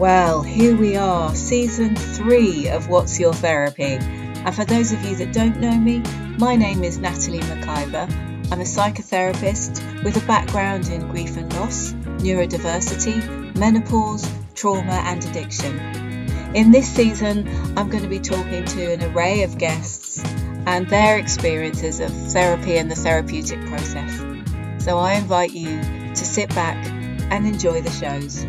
Well, here we are, season three of What's Your Therapy. And for those of you that don't know me, my name is Natalie McIver. I'm a psychotherapist with a background in grief and loss, neurodiversity, menopause, trauma, and addiction. In this season, I'm going to be talking to an array of guests and their experiences of therapy and the therapeutic process. So I invite you to sit back and enjoy the shows.